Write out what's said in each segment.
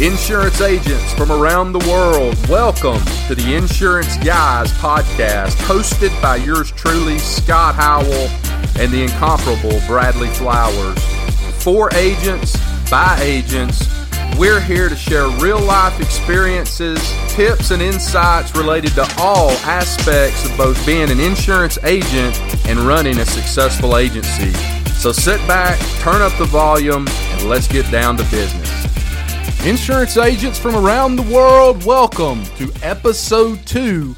Insurance agents from around the world, welcome to the Insurance Guys podcast, hosted by yours truly, Scott Howell, and the incomparable Bradley Flowers. For agents, by agents, we're here to share real life experiences, tips, and insights related to all aspects of both being an insurance agent and running a successful agency. So sit back, turn up the volume, and let's get down to business. Insurance agents from around the world, welcome to episode two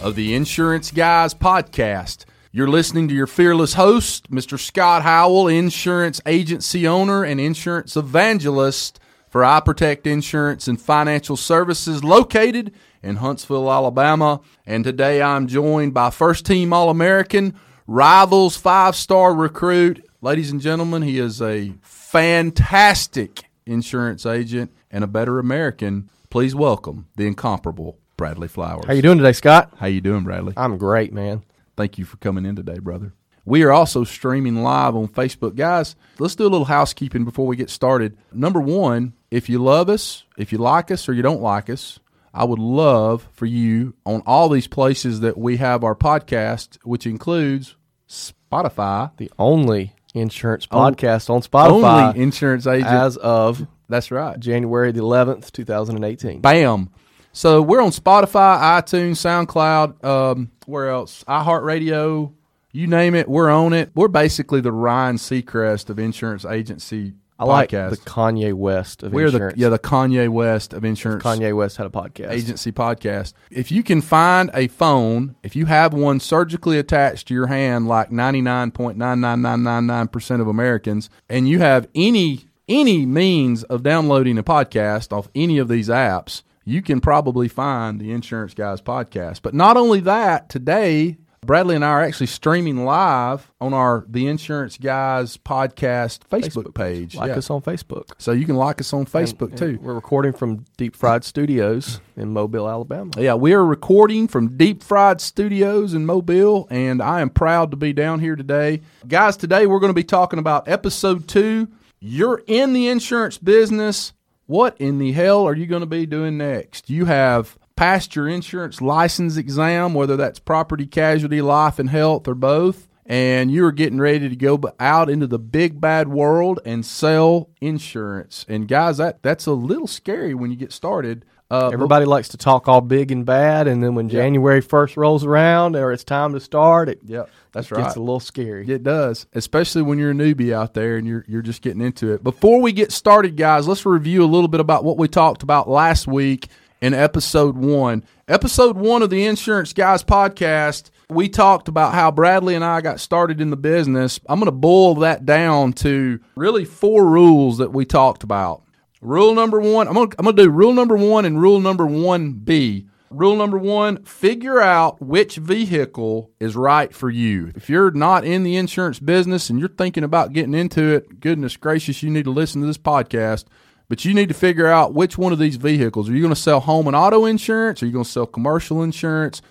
of the Insurance Guys podcast. You're listening to your fearless host, Mr. Scott Howell, insurance agency owner and insurance evangelist for I Protect Insurance and Financial Services located in Huntsville, Alabama. And today I'm joined by first team All American, Rivals five star recruit. Ladies and gentlemen, he is a fantastic insurance agent and a better American. Please welcome the incomparable Bradley Flowers. How you doing today, Scott? How you doing, Bradley? I'm great, man. Thank you for coming in today, brother. We are also streaming live on Facebook. Guys, let's do a little housekeeping before we get started. Number one, if you love us, if you like us, or you don't like us, I would love for you on all these places that we have our podcast, which includes Spotify, The only insurance podcast on Spotify only insurance agent. as of That's right. January the 11th, 2018. Bam. So we're on Spotify, iTunes, SoundCloud, um, where else? iHeartRadio, you name it, we're on it. We're basically the Ryan Seacrest of insurance agency I like podcast. the Kanye West of we're the insurance. yeah the Kanye West of insurance Kanye West had a podcast. agency podcast. If you can find a phone, if you have one surgically attached to your hand, like ninety nine point nine nine nine nine nine percent of Americans, and you have any any means of downloading a podcast off any of these apps, you can probably find the Insurance Guys podcast. But not only that, today Bradley and I are actually streaming live on our The Insurance Guys podcast Facebook, page. Like Yeah. us on Facebook. So you can like us on Facebook And- too. and We're recording from Deep Fried Studios in Mobile, Alabama. Yeah, we are recording from Deep Fried Studios in Mobile, and I am proud to be down here today. Guys, today we're going to be talking about episode two. You're in the insurance business. What in the hell are you going to be doing next? You have passed your insurance license exam, whether that's property, casualty, life, and health, or both. And you are getting ready to go out into the big bad world and sell insurance. And guys, that that's a little scary when you get started. Uh, but- Everybody likes to talk all big and bad, and then when January 1st rolls around or it's time to start, it Yep, that's gets right. a little scary. It does, especially when you're a newbie out there and you're you're just getting into it. Before we get started, guys, let's review a little bit about what we talked about last week in episode one. Episode one of the Insurance Guys podcast, we talked about how Bradley and I got started in the business. I'm going to boil that down to really four rules that we talked about. Rule number one, I'm gonna, I'm gonna do rule number one and rule number one B. Rule number one, figure out which vehicle is right for you. If you're not in the insurance business and you're thinking about getting into it, goodness gracious, you need to listen to this podcast. But you need to figure out which one of these vehicles. Are you going to sell home and auto insurance? Are you going to sell commercial insurance?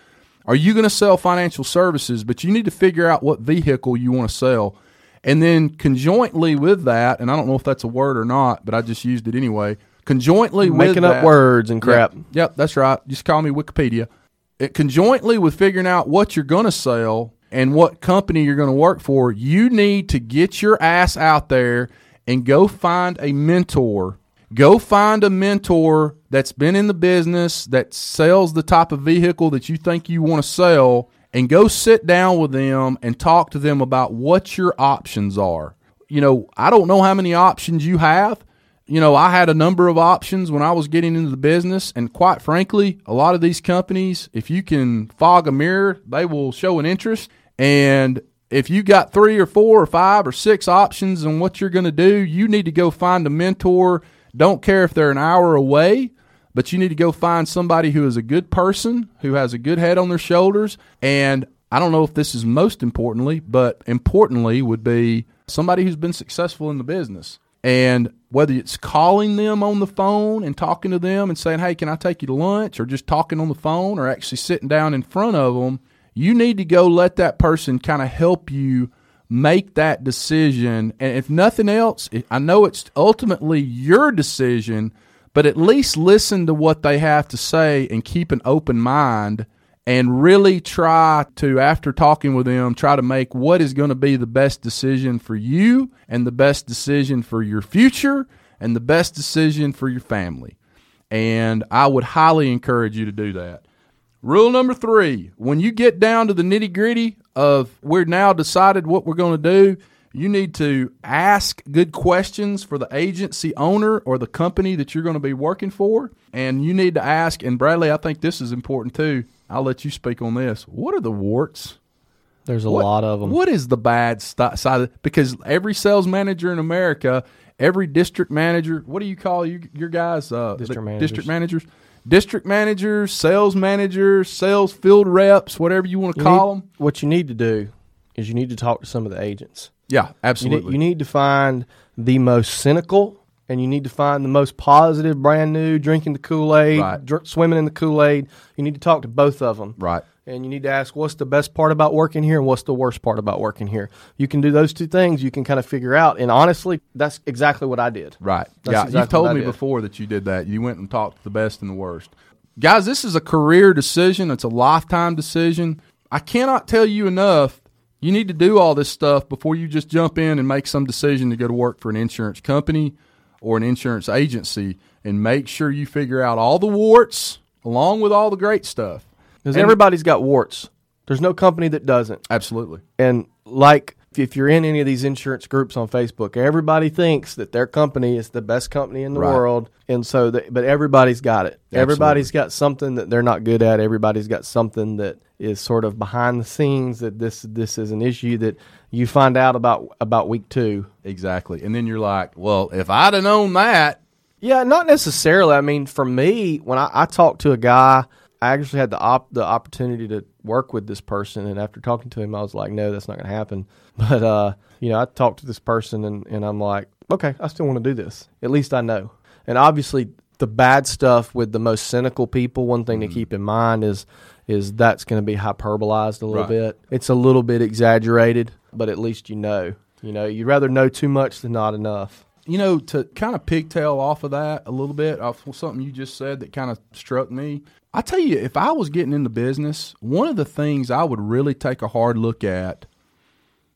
Are you going to sell financial services? But you need to figure out what vehicle you want to sell. And then conjointly with that, and I don't know if that's a word or not, but I just used it anyway. Conjointly with Making up that- words and crap. Yep, yep, that's right. Just call me Wikipedia. It, conjointly with figuring out what you're going to sell and what company you're going to work for, you need to get your ass out there and go find a mentor. Go find a mentor that's been in the business that sells the type of vehicle that you think you want to sell and go sit down with them and talk to them about what your options are. You know, I don't know how many options you have. You know, I had a number of options when I was getting into the business, and quite frankly, a lot of these companies, if you can fog a mirror, they will show an interest. And if you got three or four or five or six options on what you're going to do, you need to go find a mentor. Don't care if they're an hour away, but you need to go find somebody who is a good person, who has a good head on their shoulders. And I don't know if this is most importantly, but importantly would be somebody who's been successful in the business. And whether it's calling them on the phone and talking to them and saying, hey, can I take you to lunch? Or just talking on the phone or actually sitting down in front of them, you need to go let that person kind of help you make that decision. And if nothing else, I know it's ultimately your decision, but at least listen to what they have to say and keep an open mind and really try to, after talking with them, try to make what is going to be the best decision for you and the best decision for your future and the best decision for your family. And I would highly encourage you to do that. Rule number three when you get down to the nitty gritty of we're now decided what we're going to do, you need to ask good questions for the agency owner or the company that you're going to be working for. And you need to ask, and Bradley, I think this is important too. I'll let you speak on this. What are the warts? There's a What- lot of them. What is the bad st- side? Of, because every sales manager in America, every district manager, what do you call you, your guys? Uh, District managers. District managers. District managers, sales managers, sales field reps, whatever you want to You call need- them. What you need to do is you need to talk to some of the agents. Yeah, absolutely. you need to find the most cynical and you need to find the most positive, brand new, drinking the Kool Aid, Right. dr- swimming in the Kool Aid. You need to talk to both of them. right. And you need to ask what's the best part about working here and what's the worst part about working here. You can do those two things. You can kind of figure out. And honestly, that's exactly what I did. Right. That's yeah, exactly you've told me did. before that you did that. You went and talked to the best and the worst. Guys, this is a career decision. It's a lifetime decision. I cannot tell you enough. You need to do all this stuff before you just jump in and make some decision to go to work for an insurance company or an insurance agency and make sure you figure out all the warts along with all the great stuff. Because everybody's got warts. There's no company that doesn't. Absolutely. And like if you're in any of these insurance groups on Facebook, everybody thinks that their company is the best company in the Right. world, and so but everybody's got it. Everybody's got something that they're not good at. Everybody's got something that is sort of behind the scenes that this this is an issue that you find out about about week 2. Exactly. And then you're like, well, if I'd have known that, Yeah, not necessarily. I mean, for me, when I, I talked to a guy, I actually had the op- the opportunity to work with this person, and after talking to him, I was like, no, that's not going to happen. But uh, you know, I talked to this person, and, and I'm like, okay, I still want to do this. At least I know. And obviously, the bad stuff with the most cynical people. One thing to keep in mind is is that's going to be hyperbolized a little Right. bit. It's a little bit exaggerated, but at least you know. You know, you'd rather know too much than not enough. you know, to kind of pigtail off of that a little bit, off something you just said that kind of struck me. I tell you, if I was getting into business, one of the things I would really take a hard look at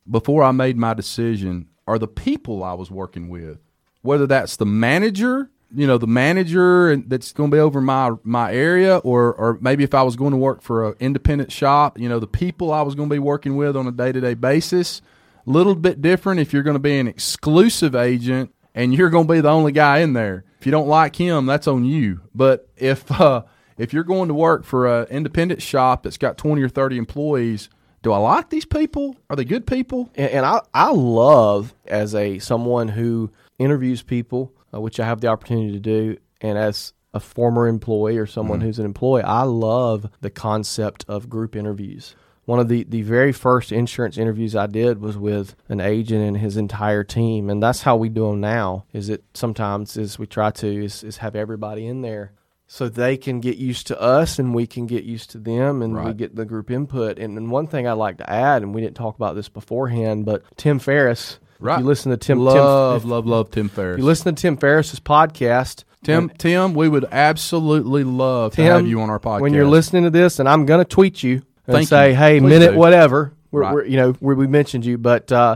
before I made my decision are the people I was working with. Whether that's the manager, you know, the manager that's going to be over my my area, or or maybe if I was going to work for an independent shop, you know, the people I was going to be working with on a day to day basis. A little bit different if you're going to be an exclusive agent and you're going to be the only guy in there. If you don't like him, that's on you. But if uh, if you're going to work for an independent shop that's got 20 or 30 employees, do I like these people? Are they good people? and, and I I love as a someone who interviews people, uh, which I have the opportunity to do, and as a former employee or someone who's an employee, I love the concept of group interviews. One of the, the very first insurance interviews I did was with an agent and his entire team, and that's how we do them now. Is it sometimes is we try to is, is have everybody in there so they can get used to us and we can get used to them and we get the group input. And, and one thing I'd like to add, and we didn't talk about this beforehand, but Tim Ferriss. Right. you listen to Tim. love, Tim, love, love Tim Ferriss. you listen to Tim Ferriss's podcast, Tim, Tim, we would absolutely love to Tim, have you on our podcast. when you're listening to this, and I'm going to tweet you and Thank say, you. "Hey, Please minute do. whatever." We're, Right. we're, you know, we we mentioned you, but uh,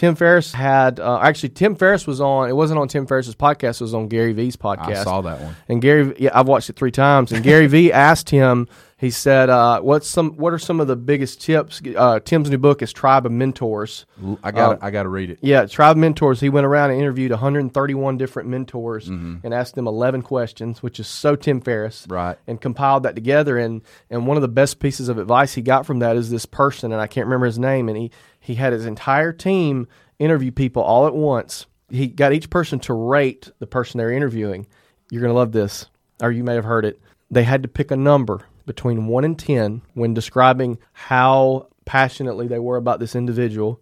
Tim Ferriss had uh, actually Tim Ferriss was on. It wasn't on Tim Ferriss's podcast. It was on Gary Vee's podcast. I saw that one. And Gary, yeah, I've watched it three times. And Gary Vee asked him. He said, uh, "What's some? What are some of the biggest tips?" Uh, Tim's new book is Tribe of Mentors. I got, Um, I got to read it. Yeah, Tribe of Mentors. He went around and interviewed 131 different mentors Mm-hmm. and asked them 11 questions, which is so Tim Ferriss. Right. And compiled that together. And and one of the best pieces of advice he got from that is this person, and I can't remember his name. And he he had his entire team interview people all at once. He got each person to rate the person they're interviewing. You're gonna love this, or you may have heard it. They had to pick a number between one and ten when describing how passionately they were about this individual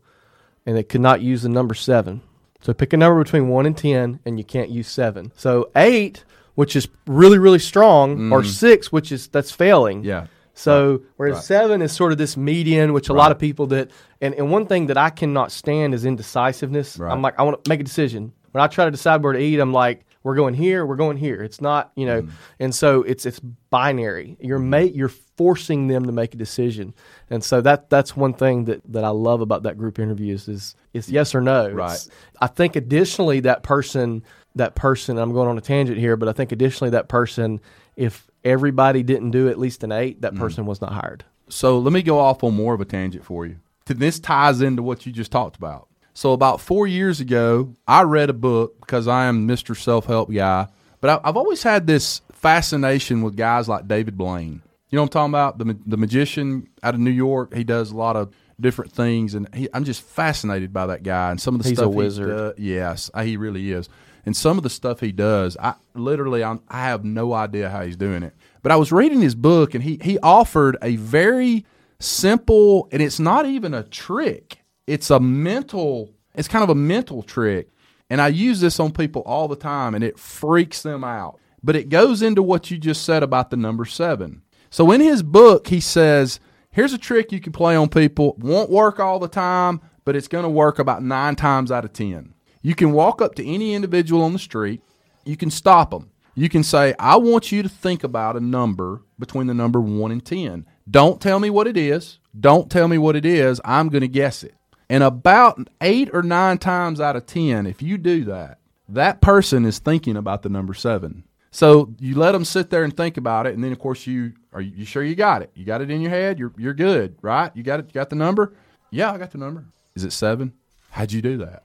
and they could not use the number seven. So pick a number between one and ten, and you can't use seven. So eight, which is really really strong, or six, which is that's failing. Mm. Yeah. So whereas Right. seven is sort of this median, which a lot of people that and, and one thing that I cannot stand is indecisiveness. Right. I'm like I want to make a decision. When I try to decide where to eat, I'm like we're going here, we're going here. It's not, you know, mm-hmm. and so it's it's binary. You're mm-hmm. ma- you're forcing them to make a decision, and so that that's one thing that that I love about that group interviews is is yes or no. Right. It's- I think additionally that person that person I'm going on a tangent here, but I think additionally that person if everybody didn't do at least an eight, that mm-hmm. person was not hired. So let me go off on more of a tangent for you. This ties into what you just talked about. So about four years ago, I read a book because I am Mr. Self Help guy, but I, I've always had this fascination with guys like David Blaine. You know what I'm talking about? The the magician out of New York. He does a lot of different things, and he, I'm just fascinated by that guy and some of the stuff He's a wizard. He does. Yes, he really is. And some of the stuff he does, I literally I'm, I have no idea how he's doing it. But I was reading his book, and he he offered a very simple, and it's not even a trick. It's a mental. It's kind of a mental trick, and I use this on people all the time, and it freaks them out. But it goes into what you just said about the number seven. So in his book, he says, "Here's a trick you can play on people. Won't work all the time, but it's going to work about nine times out of ten. You can walk up to any individual on the street. You can stop them. You can say, I want you to think about a number between the number 1 and 10. Don't tell me what it is. Don't tell me what it is. I'm going to guess it. And about eight or nine times out of 10, if you do that, that person is thinking about the number 7. So you let them sit there and think about it. And then, of course, you are you sure you got it? You got it in your head? You're, you're good, right? You got it? You got the number? Yeah, I got the number. Is it 7? How'd you do that?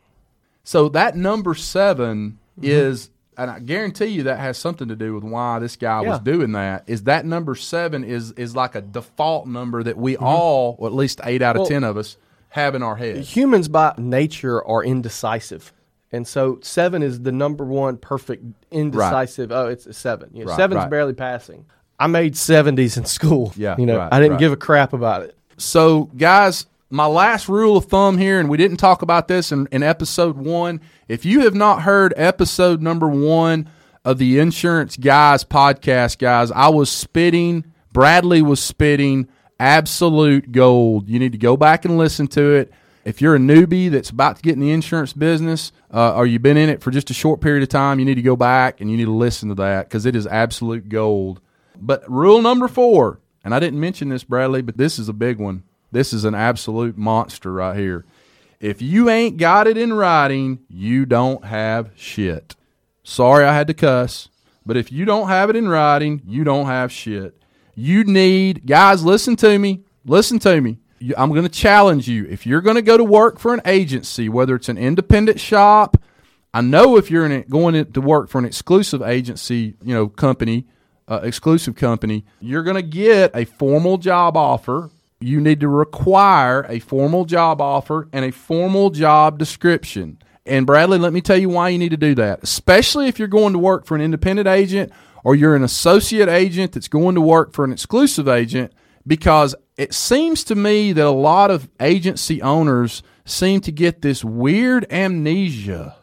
So that number 7 Mm-hmm. is, and I guarantee you that has something to do with why this guy was doing that. Is that number seven is is like a default number that we Mm-hmm. all, or at least eight out of Well- ten of us, have in our head. Humans by nature are indecisive. And so seven is the number one perfect indecisive. Oh, it's a seven. You know, Right, seven's right. barely passing. I made seventies in school. Yeah, You know, right, I didn't right. give a crap about it. So, guys, my last rule of thumb here, and we didn't talk about this in, in episode one. If you have not heard episode number one of the Insurance Guys podcast, guys, I was spitting, Bradley was spitting absolute gold. You need to go back and listen to it. If you're a newbie that's about to get in the insurance business, uh, or you've been in it for just a short period of time, you need to go back and you need to listen to that because it is absolute gold. But rule number four, and I didn't mention this, Bradley, but this is a big one. This is an absolute monster right here. If you ain't got it in writing, you don't have shit. Sorry I had to cuss, but if you don't have it in writing, you don't have shit. You need, guys, listen to me. Listen to me. I'm going to challenge you. If you're going to go to work for an agency, whether it's an independent shop, I know if you're in going to work for an exclusive agency, you know, company, uh, exclusive company, you're going to get a formal job offer. You need to require a formal job offer and a formal job description. And Bradley, let me tell you why you need to do that, especially if you're going to work for an independent agent or you're an associate agent that's going to work for an exclusive agent, because it seems to me that a lot of agency owners seem to get this weird amnesia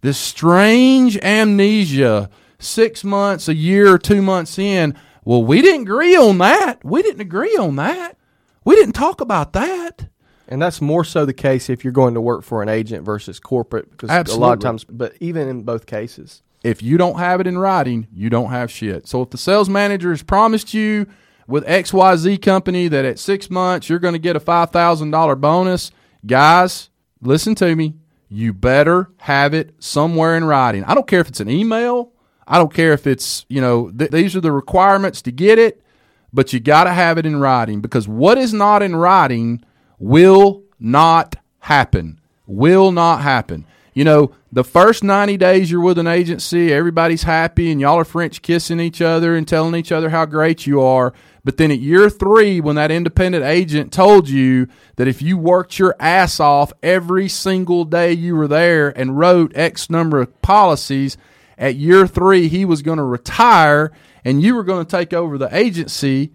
this strange amnesia six months, a year, or two months in. Well, we didn't agree on that. We didn't agree on that. We didn't talk about that. And that's more so the case if you're going to work for an agent versus corporate, because a lot of times, but even in both cases, If you don't have it in writing, you don't have shit. So if the sales manager has promised you with XYZ company that at six months you're going to get a $5,000 bonus, guys, listen to me. You better have it somewhere in writing. I don't care if it's an email. I don't care if it's, you know, th- these are the requirements to get it, but you got to have it in writing because what is not in writing will not happen. Will not happen. You know, the first 90 days you're with an agency, everybody's happy and y'all are French kissing each other and telling each other how great you are. But then at year three, when that independent agent told you that if you worked your ass off every single day you were there and wrote X number of policies, at year three, he was going to retire and you were going to take over the agency.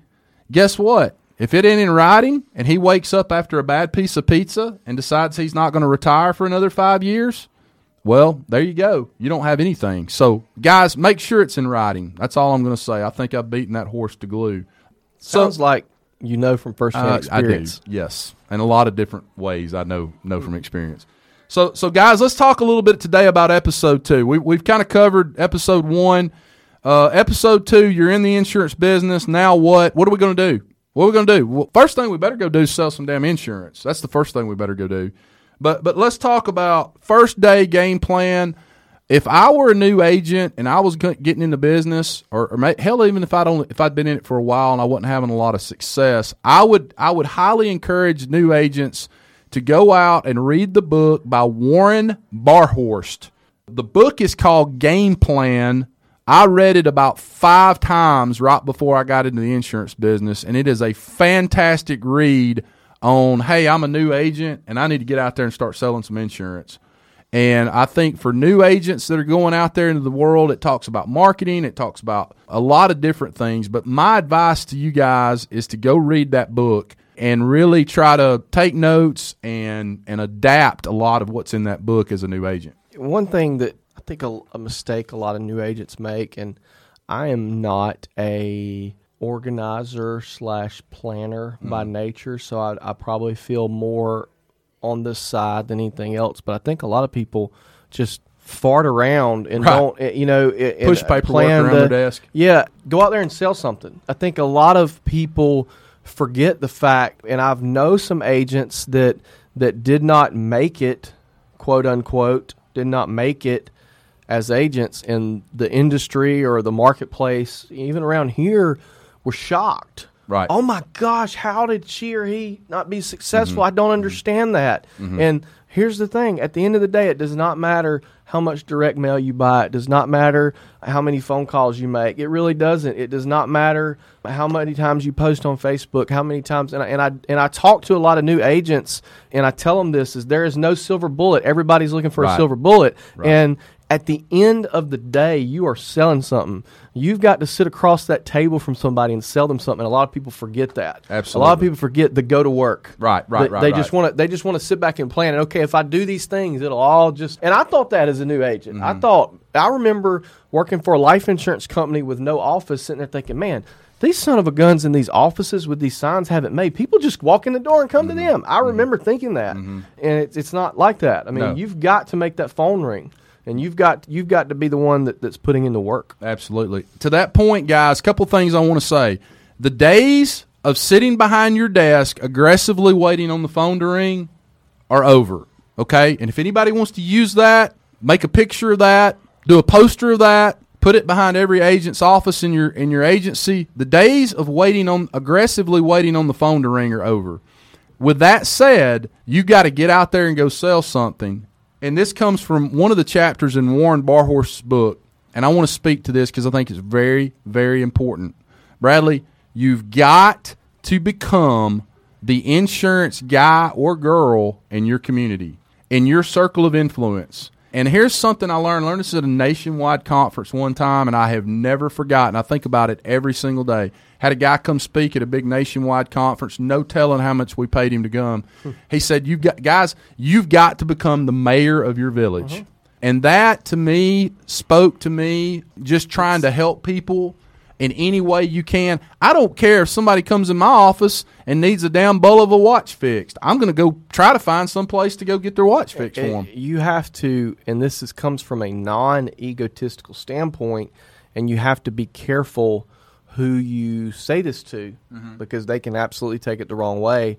Guess what? If it ain't in writing and he wakes up after a bad piece of pizza and decides he's not going to retire for another five years, well, there you go. You don't have anything. So, guys, make sure it's in writing. That's all I'm going to say. I think I've beaten that horse to glue. sounds like you know from firsthand Uh, I do. experience. Yes, in a lot of different ways. I know know from experience. So, so guys, let's talk a little bit today about episode two. We, we've kind of covered episode one. Uh, episode two, you're in the insurance business. Now what? What are we going to do? What are we going to do? Well, first thing we better go do is sell some damn insurance. That's the first thing we better go do. But but let's talk about first day game plan. If I were a new agent and I was getting into business, or, or may, hell, even if I don't, if I'd been in it for a while and I wasn't having a lot of success, I would I would highly encourage new agents to go out and read the book by Warren Barhorst. The book is called Game Plan. I read it about five times right before I got into the insurance business, and it is a fantastic read on hey, I'm a new agent and I need to get out there and start selling some insurance. And I think for new agents that are going out there into the world, it talks about marketing, it talks about a lot of different things. But my advice to you guys is to go read that book and really try to take notes and and adapt a lot of what's in that book as a new agent. One thing that think a, a mistake a lot of new agents make, and I am not a organizer slash planner mm-hmm. by nature, so I, I probably feel more on this side than anything else. But I think a lot of people just fart around and right. don't, eh, you know, push paperwork around the, their desk. Yeah, go out there and sell something. I think a lot of people forget the fact, and I've know some agents that that did not make it, quote unquote, did not make it as agents in the industry or the marketplace, even around here, were shocked. Right. Oh my gosh, how did she or he not be successful? Mm-hmm. I don't understand that. Mm-hmm. And here's the thing at the end of the day, it does not matter how much direct mail you buy. It does not matter how many phone calls you make. It really doesn't. It does not matter how many times you post on Facebook, how many times. And I, and I, and I talk to a lot of new agents and I tell them this is there is no silver bullet. Everybody's looking for right. a silver bullet. Right. And at the end of the day, you are selling something. You've got to sit across that table from somebody and sell them something. A lot of people forget that. Absolutely. A lot of people forget the go to work. Right, right, right. They right. just want to. They just want to sit back and plan. And okay, if I do these things, it'll all just. And I thought that as a new agent. Mm-hmm. I thought I remember working for a life insurance company with no office, sitting there thinking, man. These son of a guns in these offices with these signs haven't made. People just walk in the door and come mm-hmm. to them. I mm-hmm. remember thinking that, mm-hmm. and it's it's not like that. I mean, no. you've got to make that phone ring and you've got you've got to be the one that, that's putting in the work. Absolutely. To that point, guys, a couple things I want to say. The days of sitting behind your desk aggressively waiting on the phone to ring are over. Okay? And if anybody wants to use that, make a picture of that, do a poster of that, put it behind every agent's office in your in your agency. The days of waiting on aggressively waiting on the phone to ring are over. With that said, you got to get out there and go sell something and this comes from one of the chapters in Warren Barhorst's book, and I want to speak to this because I think it's very, very important. Bradley, you've got to become the insurance guy or girl in your community, in your circle of influence. And here's something I learned. I learned this at a nationwide conference one time, and I have never forgotten. I think about it every single day. Had a guy come speak at a big nationwide conference, no telling how much we paid him to come. Hmm. He said, "You've got guys, you've got to become the mayor of your village." Uh-huh. And that to me spoke to me just trying to help people in any way you can. I don't care if somebody comes in my office and needs a damn bowl of a watch fixed. I'm going to go try to find some place to go get their watch fixed for them. You have to, and this is, comes from a non egotistical standpoint, and you have to be careful who you say this to mm-hmm. because they can absolutely take it the wrong way.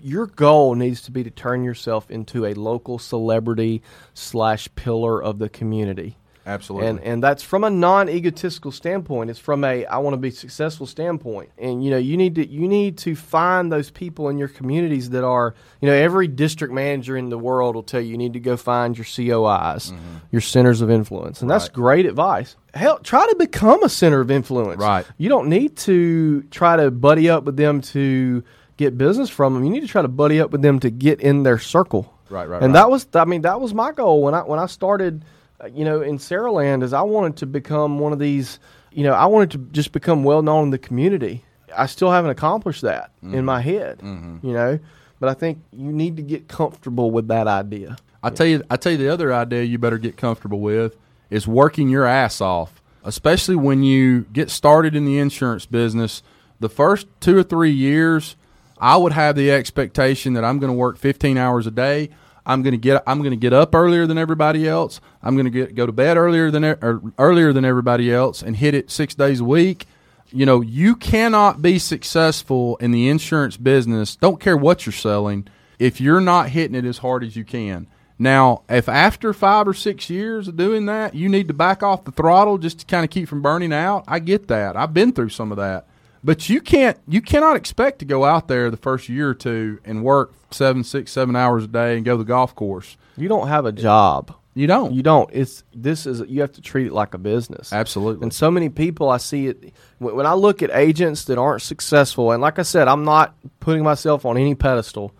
Your goal needs to be to turn yourself into a local celebrity slash pillar of the community. Absolutely. And and that's from a non-egotistical standpoint. It's from a I want to be successful standpoint. And you know, you need to you need to find those people in your communities that are, you know, every district manager in the world will tell you you need to go find your COIs, mm-hmm. your centers of influence. And right. that's great advice. Hell, try to become a center of influence. Right. You don't need to try to buddy up with them to get business from them. You need to try to buddy up with them to get in their circle. Right, right. And right. that was I mean, that was my goal when I when I started you know, in Saraland is I wanted to become one of these, you know, I wanted to just become well known in the community. I still haven't accomplished that mm-hmm. in my head, mm-hmm. you know, but I think you need to get comfortable with that idea. I tell you, I tell you, the other idea you better get comfortable with is working your ass off, especially when you get started in the insurance business. The first two or three years, I would have the expectation that I'm going to work 15 hours a day. I'm going to get I'm going to get up earlier than everybody else. I'm going to get go to bed earlier than or earlier than everybody else and hit it 6 days a week. You know, you cannot be successful in the insurance business. Don't care what you're selling if you're not hitting it as hard as you can. Now, if after 5 or 6 years of doing that, you need to back off the throttle just to kind of keep from burning out, I get that. I've been through some of that. But you can't you cannot expect to go out there the first year or two and work seven, six, seven hours a day and go to the golf course. You don't have a job. You don't. You don't. It's this is you have to treat it like a business. Absolutely. And so many people I see it when when I look at agents that aren't successful, and like I said, I'm not putting myself on any pedestal,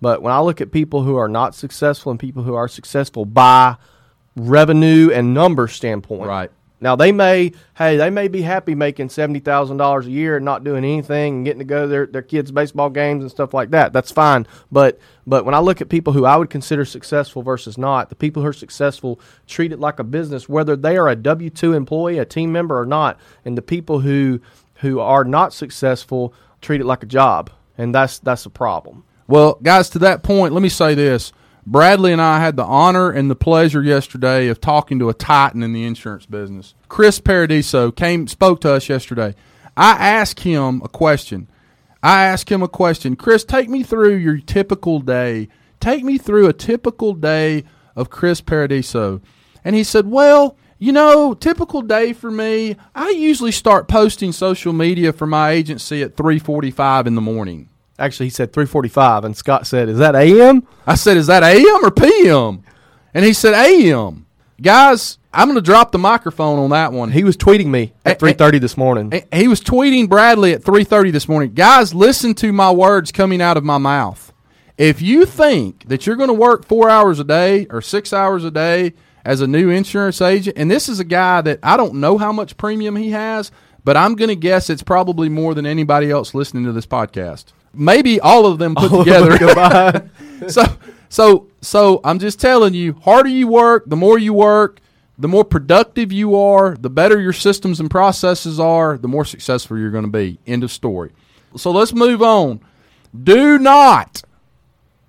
but when I look at people who are not successful and people who are successful by revenue and number standpoint, Right. Now they may, hey, they may be happy making seventy thousand dollars a year and not doing anything and getting to go to their their kids' baseball games and stuff like that. That's fine. But but when I look at people who I would consider successful versus not, the people who are successful treat it like a business, whether they are a W two employee, a team member or not, and the people who who are not successful treat it like a job, and that's that's a problem. Well, guys, to that point, let me say this. Bradley and I had the honor and the pleasure yesterday of talking to a titan in the insurance business. Chris Paradiso came spoke to us yesterday. I asked him a question. I asked him a question. Chris, take me through your typical day. Take me through a typical day of Chris Paradiso. And he said, "Well, you know, typical day for me, I usually start posting social media for my agency at 3:45 in the morning." Actually, he said three forty five, and Scott said, "Is that a.m.?" I said, "Is that AM or PM?" And he said, "AM." Guys, I'm going to drop the microphone on that one. He was tweeting me at three thirty this morning. He, he was tweeting Bradley at 3:30 this morning. Guys, listen to my words coming out of my mouth. If you think that you're going to work 4 hours a day or 6 hours a day as a new insurance agent, and this is a guy that I don't know how much premium he has, but I'm going to guess it's probably more than anybody else listening to this podcast. Maybe all of them put together. Goodbye. so so so I'm just telling you, harder you work, the more you work, the more productive you are, the better your systems and processes are, the more successful you're going to be. End of story. So let's move on. Do not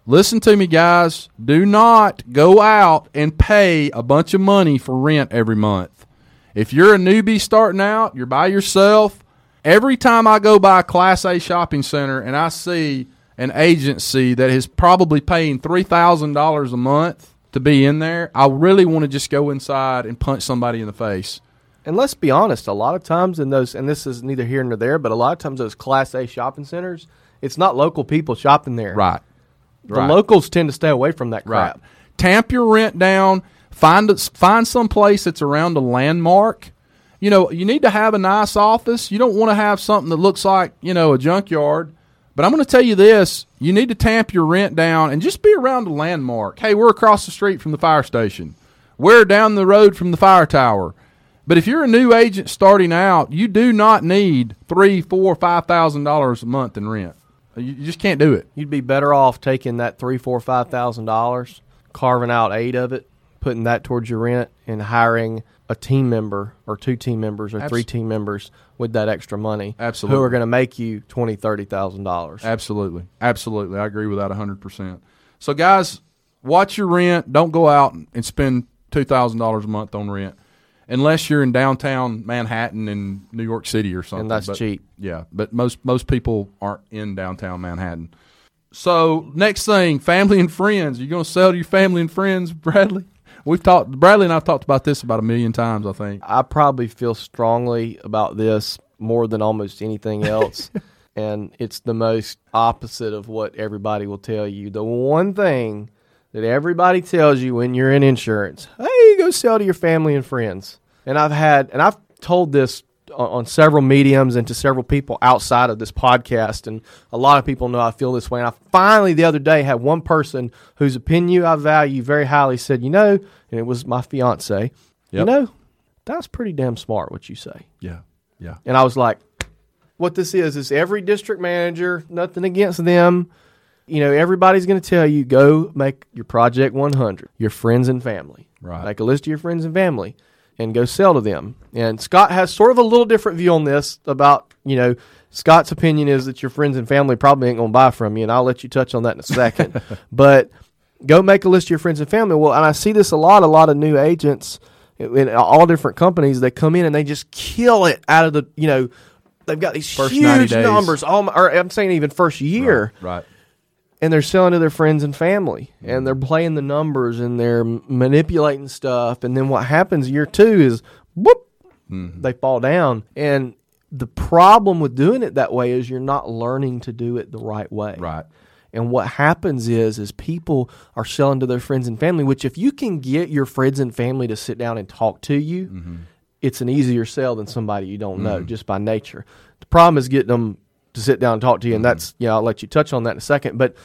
listen to me guys, do not go out and pay a bunch of money for rent every month. If you're a newbie starting out, you're by yourself, every time I go by a Class A shopping center and I see an agency that is probably paying three thousand dollars a month to be in there, I really want to just go inside and punch somebody in the face. And let's be honest, a lot of times in those, and this is neither here nor there, but a lot of times those Class A shopping centers, it's not local people shopping there. Right. The Right. locals tend to stay away from that Right. crap. Tamp your rent down. Find find some place that's around a landmark. You know, you need to have a nice office. You don't want to have something that looks like you know a junkyard. But I'm going to tell you this: you need to tamp your rent down and just be around a landmark. Hey, we're across the street from the fire station. We're down the road from the fire tower. But if you're a new agent starting out, you do not need three, four, five thousand dollars a month in rent. You just can't do it. You'd be better off taking that three, four, five thousand dollars, carving out eight of it, putting that towards your rent, and hiring a team member or two team members or three team members with that extra money. Absolutely. Who are going to make you twenty, thirty thousand dollars. Absolutely. Absolutely. I agree with that 100%. So, guys, watch your rent. Don't go out and spend $2,000 a month on rent unless you're in downtown Manhattan in New York City or something. And that's But- cheap. Yeah, but most most people aren't in downtown Manhattan. So, next thing, family and friends. you're going to sell to your family and friends, Bradley? We've talked Bradley and I've talked about this about a million times, I think. I probably feel strongly about this more than almost anything else. and it's the most opposite of what everybody will tell you. The one thing that everybody tells you when you're in insurance, hey, go sell to your family and friends. And I've had, and I've told this on, on several mediums and to several people outside of this podcast. And a lot of people know I feel this way. And I finally, the other day, had one person whose opinion I value very highly said, you know, and it was my fiance, you know, that's pretty damn smart what you say. Yeah. Yeah. And I was like, what this is is every district manager, nothing against them. You know, everybody's going to tell you go make your project 100, your friends and family. Right. Make a list of your friends and family and go sell to them. And Scott has sort of a little different view on this about, you know, Scott's opinion is that your friends and family probably ain't going to buy from you. And I'll let you touch on that in a second. but go make a list of your friends and family. Well, and I see this a lot. A lot of new agents in, all different companies. They come in and they just kill it out of the you know. They've got these First 90 huge numbers. All my, or I'm saying even first year Right. And they're selling to their friends and family and mm. they're playing the numbers and they're manipulating stuff and then what happens year two is whoop mm-hmm. they fall down. And the problem with doing it that way is you're not learning to do it the right way. Right. and what happens is is people are selling to their friends and family which if you can get your friends and family to sit down and talk to you mm-hmm. it's an easier sell than somebody you don't know mm-hmm. just by nature. The problem is getting them to sit down and talk to you and that's yeah i'll let you touch on that in a second. But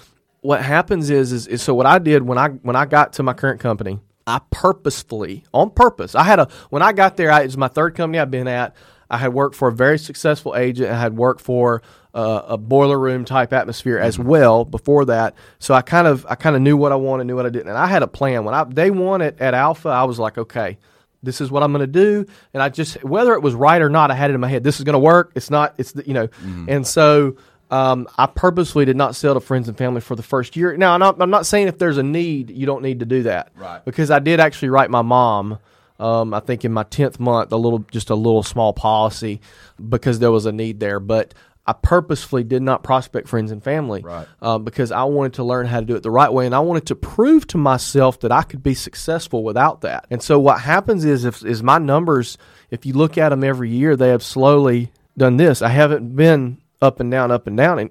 what happens is, is is so what i did when i when i got to my current company i purposefully on purpose i had a when i got there I, it was my third company i've been at. I had worked for a very successful agent. I had worked for uh, a boiler room type atmosphere as well before that. So i kind of i kind of knew what i wanted knew what i didn't. And i had a plan. When i day one at, at alpha i was like okay this is what I'm going to do. And I just, whether it was right or not, I had it in my head. This is going to work. It's not, it's, the, you know, and so um, I purposely did not sell to friends and family for the first year. Now, I'm not, I'm not saying if there's a need, you don't need to do that. Right. Because I did actually write my mom, um, I think in my 10th month, a little, just a little small policy because there was a need there. But I purposefully did not prospect friends and family Right. uh, because I wanted to learn how to do it the right way, and I wanted to prove to myself that I could be successful without that. And so what happens is, if is my numbers, if you look at them every year, they have slowly done this. I haven't been up and down, up and down, and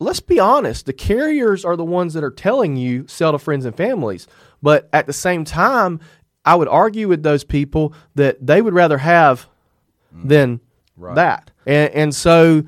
let's be honest, the carriers are the ones that are telling you sell to friends and families, but at the same time, I would argue with those people that they would rather have than that. And, and so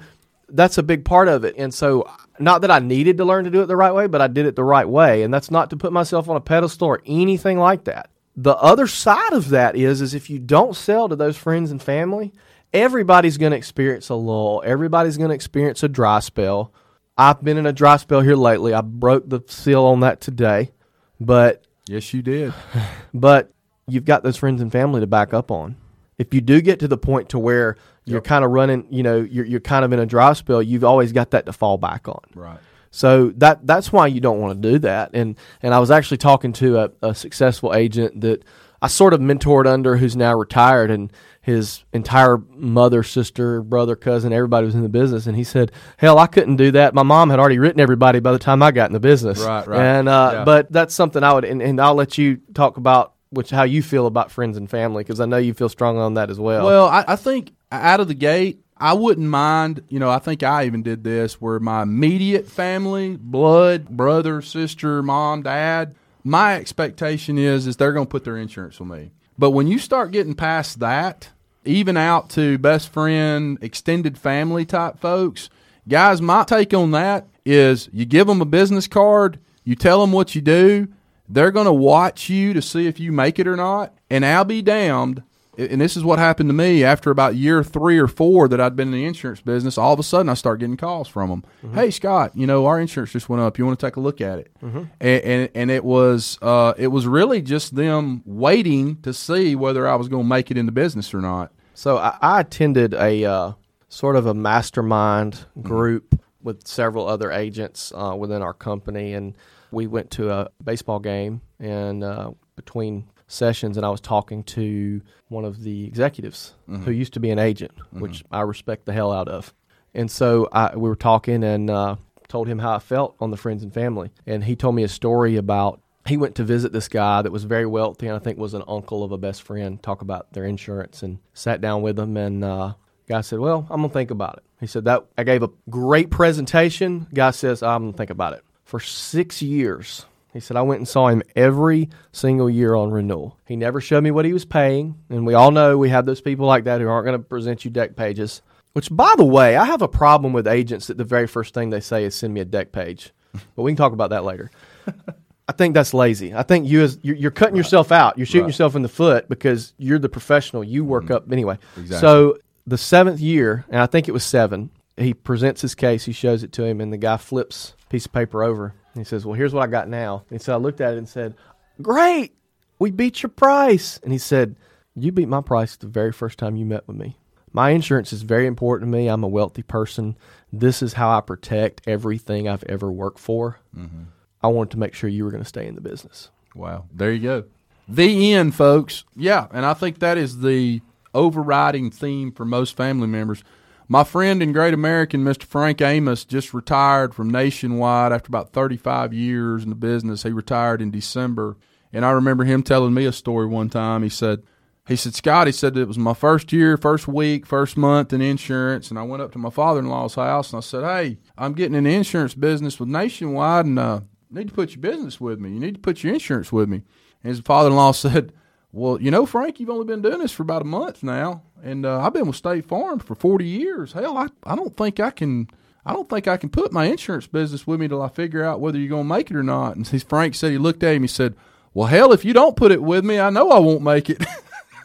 that's a big part of it. And so, not that I needed to learn to do it the right way, but I did it the right way. And that's not to put myself on a pedestal or anything like that. The other side of that is, is if you don't sell to those friends and family, everybody's going to experience a lull. Everybody's going to experience a dry spell. I've been in a dry spell here lately. I broke the seal on that today, but Yes, you did. but you've got those friends and family to back up on. If you do get to the point to where you're kind of running, you know, you're, you're kind of in a dry spell, you've always got that to fall back on. Right. So that that's why you don't want to do that. And and I was actually talking to a, a successful agent that I sort of mentored under who's now retired and his entire mother, sister, brother, cousin, everybody was in the business. And he said, Hell, I couldn't do that. My mom had already written everybody by the time I got in the business. Right, right. And uh, Yeah. but that's something I would and, and I'll let you talk about which how you feel about friends and family because I know you feel strongly on that as well. Well, I, I think out of the gate, I wouldn't mind. You know, I think I even did this where my immediate family, blood, brother, sister, mom, dad. My expectation is is they're going to put their insurance on me. But when you start getting past that, even out to best friend, extended family type folks, guys, my take on that is you give them a business card, you tell them what you do, they're going to watch you to see if you make it or not. And I'll be damned. And this is what happened to me after about year three or four that I'd been in the insurance business. All of a sudden, I start getting calls from them. Hey, Scott, you know our insurance just went up. You want to take a look at it? And, and and it was uh, it was really just them waiting to see whether I was going to make it in the business or not. So I, I attended a uh, sort of a mastermind group with several other agents uh, within our company, and we went to a baseball game. And uh, between sessions, and I was talking to one of the executives who used to be an agent, which I respect the hell out of. And so I, we were talking, and uh, told him how I felt on the friends and family, and he told me a story about he went to visit this guy that was very wealthy and I think was an uncle of a best friend, talk about their insurance and sat down with him and uh guy said, Well, I'm gonna think about it. He said that I gave a great presentation. Guy says, I'm gonna think about it. For six years, he said I went and saw him every single year on renewal. He never showed me what he was paying, and we all know we have those people like that who aren't gonna present you dec pages. Which by the way, I have a problem with agents that the very first thing they say is send me a dec page. But we can talk about that later. I think that's lazy. I think you as you're, you're cutting yourself out. You're shooting Right. yourself in the foot because you're the professional. You work mm-hmm. up anyway. Exactly. So the seventh year, and I think it was seven. He presents his case. He shows it to him, and the guy flips a piece of paper over. And he says, "Well, here's what I got now." And so I looked at it and said, "Great, we beat your price." And he said, "You beat my price the very first time you met with me." My insurance is very important to me. I'm a wealthy person. This is how I protect everything I've ever worked for. Mm-hmm. I wanted to make sure you were going to stay in the business. Wow. There you go. The end, folks. Yeah, and I think that is the overriding theme for most family members. My friend and great American, Mr. Frank Amos, just retired from Nationwide after about 35 years in the business. He retired in December. And I remember him telling me a story one time. He said, he said, Scott, he said it was my first year, first week, first month in insurance. And I went up to my father in law's house and I said, Hey, I'm getting in the insurance business with Nationwide and uh, need to put your business with me. You need to put your insurance with me. And his father in law said, Well, you know, Frank, you've only been doing this for about a month now. And uh, I've been with State Farm for 40 years. Hell, I, I don't think I can. I don't think I can put my insurance business with me till I figure out whether you're going to make it or not. And Frank said he looked at him. He said, "Well, hell, if you don't put it with me, I know I won't make it."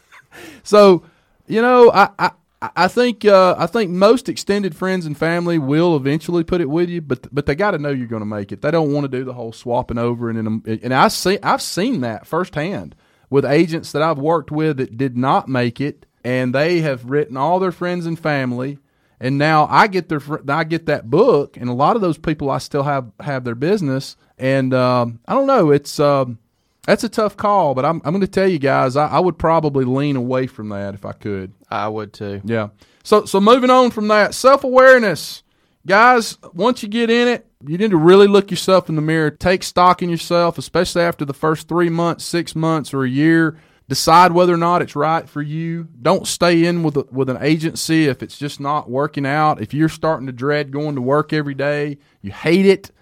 so, you know, I I, I think uh, I think most extended friends and family will eventually put it with you, but but they got to know you're going to make it. They don't want to do the whole swapping over and and, and I see I've seen that firsthand with agents that I've worked with that did not make it, and they have written all their friends and family. And now I get their I get that book, and a lot of those people I still have have their business, and um, I don't know. It's um, that's a tough call, but I'm I'm going to tell you guys, I, I would probably lean away from that if I could. I would too. Yeah. So so moving on from that, self awareness, guys. Once you get in it, you need to really look yourself in the mirror. Take stock in yourself, especially after the first three months, six months, or a year. Decide whether or not it's right for you. Don't stay in with a, with an agency if it's just not working out. If you're starting to dread going to work every day, you hate it.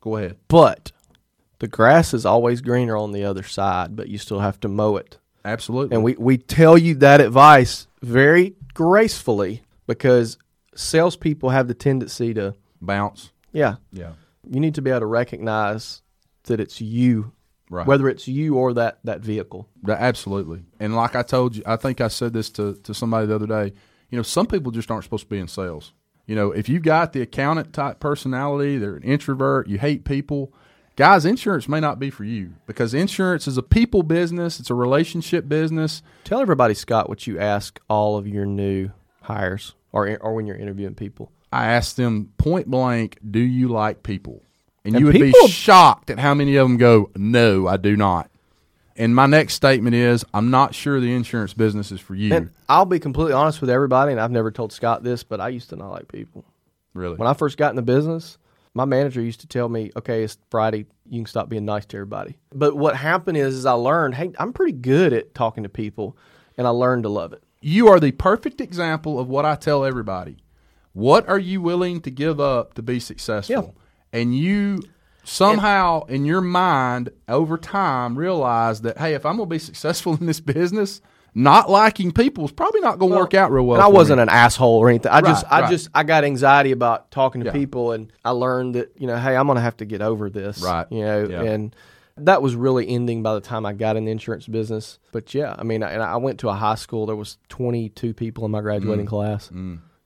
Go ahead. But the grass is always greener on the other side, but you still have to mow it. Absolutely. And we, we tell you that advice very gracefully because salespeople have the tendency to, bounce. Yeah, Yeah. you need to be able to recognize that it's you, Right. whether it's you or that, that vehicle. Absolutely. And like I told you, I think I said this to, to somebody the other day. You know, some people just aren't supposed to be in sales. You know, if you've got the accountant type personality, they're an introvert, you hate people, guys, insurance may not be for you because insurance is a people business, it's a relationship business. Tell everybody, Scott, what you ask all of your new hires or, or when you're interviewing people. I asked them point blank, do you like people? And, And you would be shocked at how many of them go, no, I do not. And my next statement is, I'm not sure the insurance business is for you. And I'll be completely honest with everybody, and I've never told Scott this, but I used to not like people. really. When I first got in the business, my manager used to tell me, "Okay, it's Friday. You can stop being nice to everybody." But what happened is, is I learned, hey, I'm pretty good at talking to people, and I learned to love it. you are the perfect example of what I tell everybody. What are you willing to give up to be successful? And you somehow in your mind over time realize that hey, if I'm going to be successful in this business, not liking people is probably not going to work out real well. And I wasn't me. an asshole or anything. I just, I right. just, I got anxiety about talking to Yeah. people, and I learned that you know, hey, I'm gonna have to get over this, Right. You know, Yeah. and that was really ending by the time I got in the insurance business. But yeah, I mean, I, and I went to a high school. There was 22 people in my Mm. graduating class,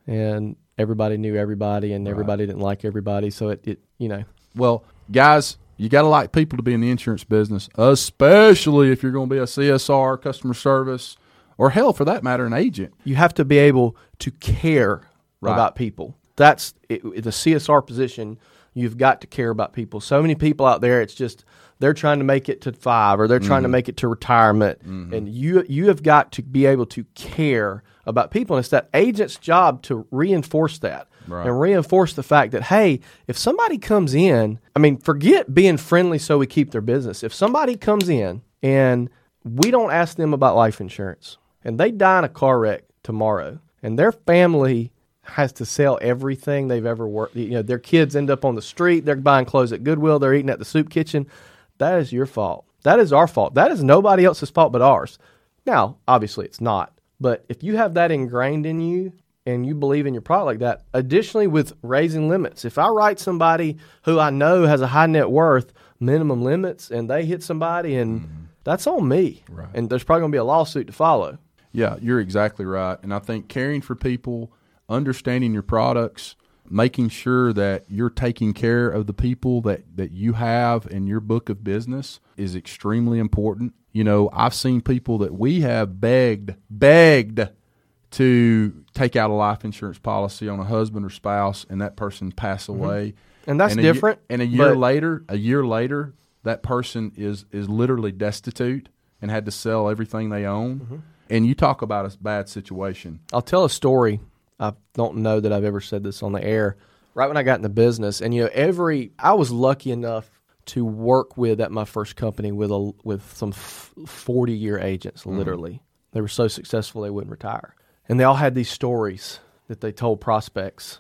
and everybody knew everybody, and everybody didn't like everybody. So it, it you know, Well, guys, you got to like people to be in the insurance business, especially if you're going to be a CSR, customer service, or hell, for that matter, an agent. you have to be able to care Right. about people. That's it, the CSR position. You've got to care about people. So many people out there, it's just they're trying to make it to five or they're trying Mm-hmm. to make it to retirement, and you you have got to be able to care about people. And it's that agent's job to reinforce that Right. and reinforce the fact that hey, if somebody comes in, I mean, forget being friendly so we keep their business. If somebody comes in and we don't ask them about life insurance and they die in a car wreck tomorrow and their family has to sell everything they've ever worked you know their kids end up on the street they're buying clothes at goodwill they're eating at the soup kitchen that is your fault. That is our fault. That is nobody else's fault but ours. Now obviously it's not. But if you have that ingrained in you and you believe in your product like that additionally with raising limits if i write somebody who i know has a high net worth minimum limits and they hit somebody and mm-hmm. that's on me. Right. and there's probably going to be a lawsuit to follow. Yeah, you're exactly right. And I think caring for people, understanding your products, making sure that you're taking care of the people that, that you have in your book of business is extremely important. You know, I've seen people that we have begged, begged to take out a life insurance policy on a husband or spouse and that person pass away. And that's a ye- different, and a year later, a year later, that person is is literally destitute and had to sell everything they own. Mm-hmm. And you talk about a bad situation. I'll tell a story. I don't know that I've ever said this on the air. Right when I got in the business, and you know, every I was lucky enough to work with at my first company with a with some forty year agents. Mm-hmm. Literally, they were so successful they wouldn't retire, and they all had these stories that they told prospects.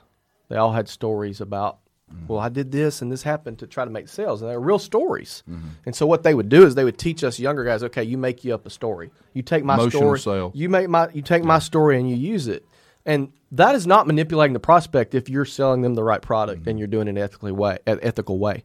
They all had stories about, mm-hmm. well, I did this and this happened to try to make sales, and they're real stories. Mm-hmm. And so what they would do is they would teach us younger guys, okay, you make you up a story. You take my Emotional story, sale. you make my you take my story and you use it. And that is not manipulating the prospect if you're selling them the right product and you're doing it in an ethically way, ethical way.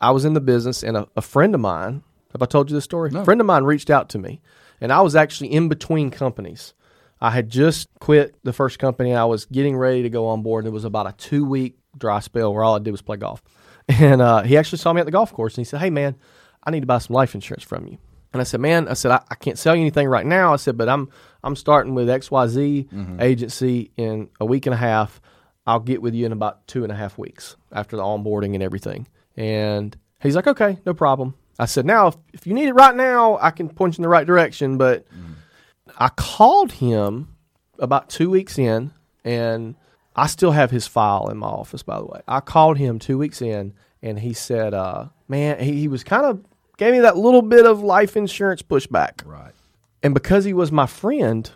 I was in the business and a, a friend of mine, have I told you this story? A friend of mine reached out to me and I was actually in between companies. I had just quit the first company and I was getting ready to go on board. And it was about a two week dry spell where all I did was play golf. And uh, he actually saw me at the golf course and he said, Hey, man, I need to buy some life insurance from you. And I said, Man, I said, I, I can't sell you anything right now. I said, But I'm, I'm starting with XYZ agency in a week and a half. I'll get with you in about two and a half weeks after the onboarding and everything. And he's like, Okay, no problem. I said, Now, if, if you need it right now, I can point you in the right direction. But I called him about two weeks in, and I still have his file in my office, by the way. I called him two weeks in, and he said, uh, Man, he, he was kind of gave me that little bit of life insurance pushback. Right. And because he was my friend,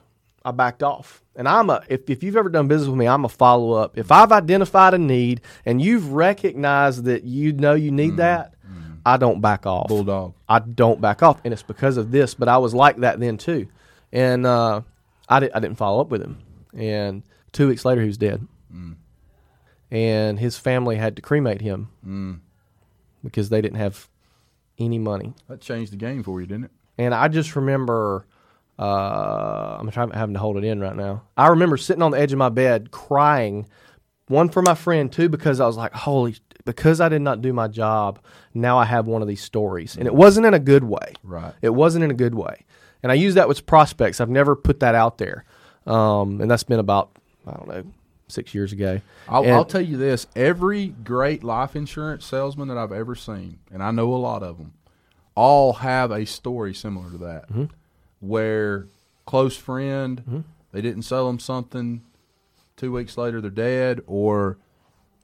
I backed off. And I'm a if, if you've ever done business with me, I'm a follow up. If I've identified a need and you've recognized that you know you need mm-hmm. that, mm-hmm. I don't back off. Bulldog. I don't back off, and it's because of this. But I was like that then too, and uh, I, di- I didn't follow up with him. And two weeks later, he was dead, mm. and his family had to cremate him mm. because they didn't have any money. That changed the game for you, didn't it? And I just remember, uh, I'm trying having to hold it in right now. I remember sitting on the edge of my bed crying, one for my friend, two because I was like, holy, because I did not do my job. Now I have one of these stories, and it wasn't in a good way. Right. It wasn't in a good way, and I use that with prospects. I've never put that out there, um, and that's been about I don't know six years ago. I'll, I'll tell you this: every great life insurance salesman that I've ever seen, and I know a lot of them, all have a story similar to that, Mm-hmm. where close friend they didn't sell them something, two weeks later they're dead, or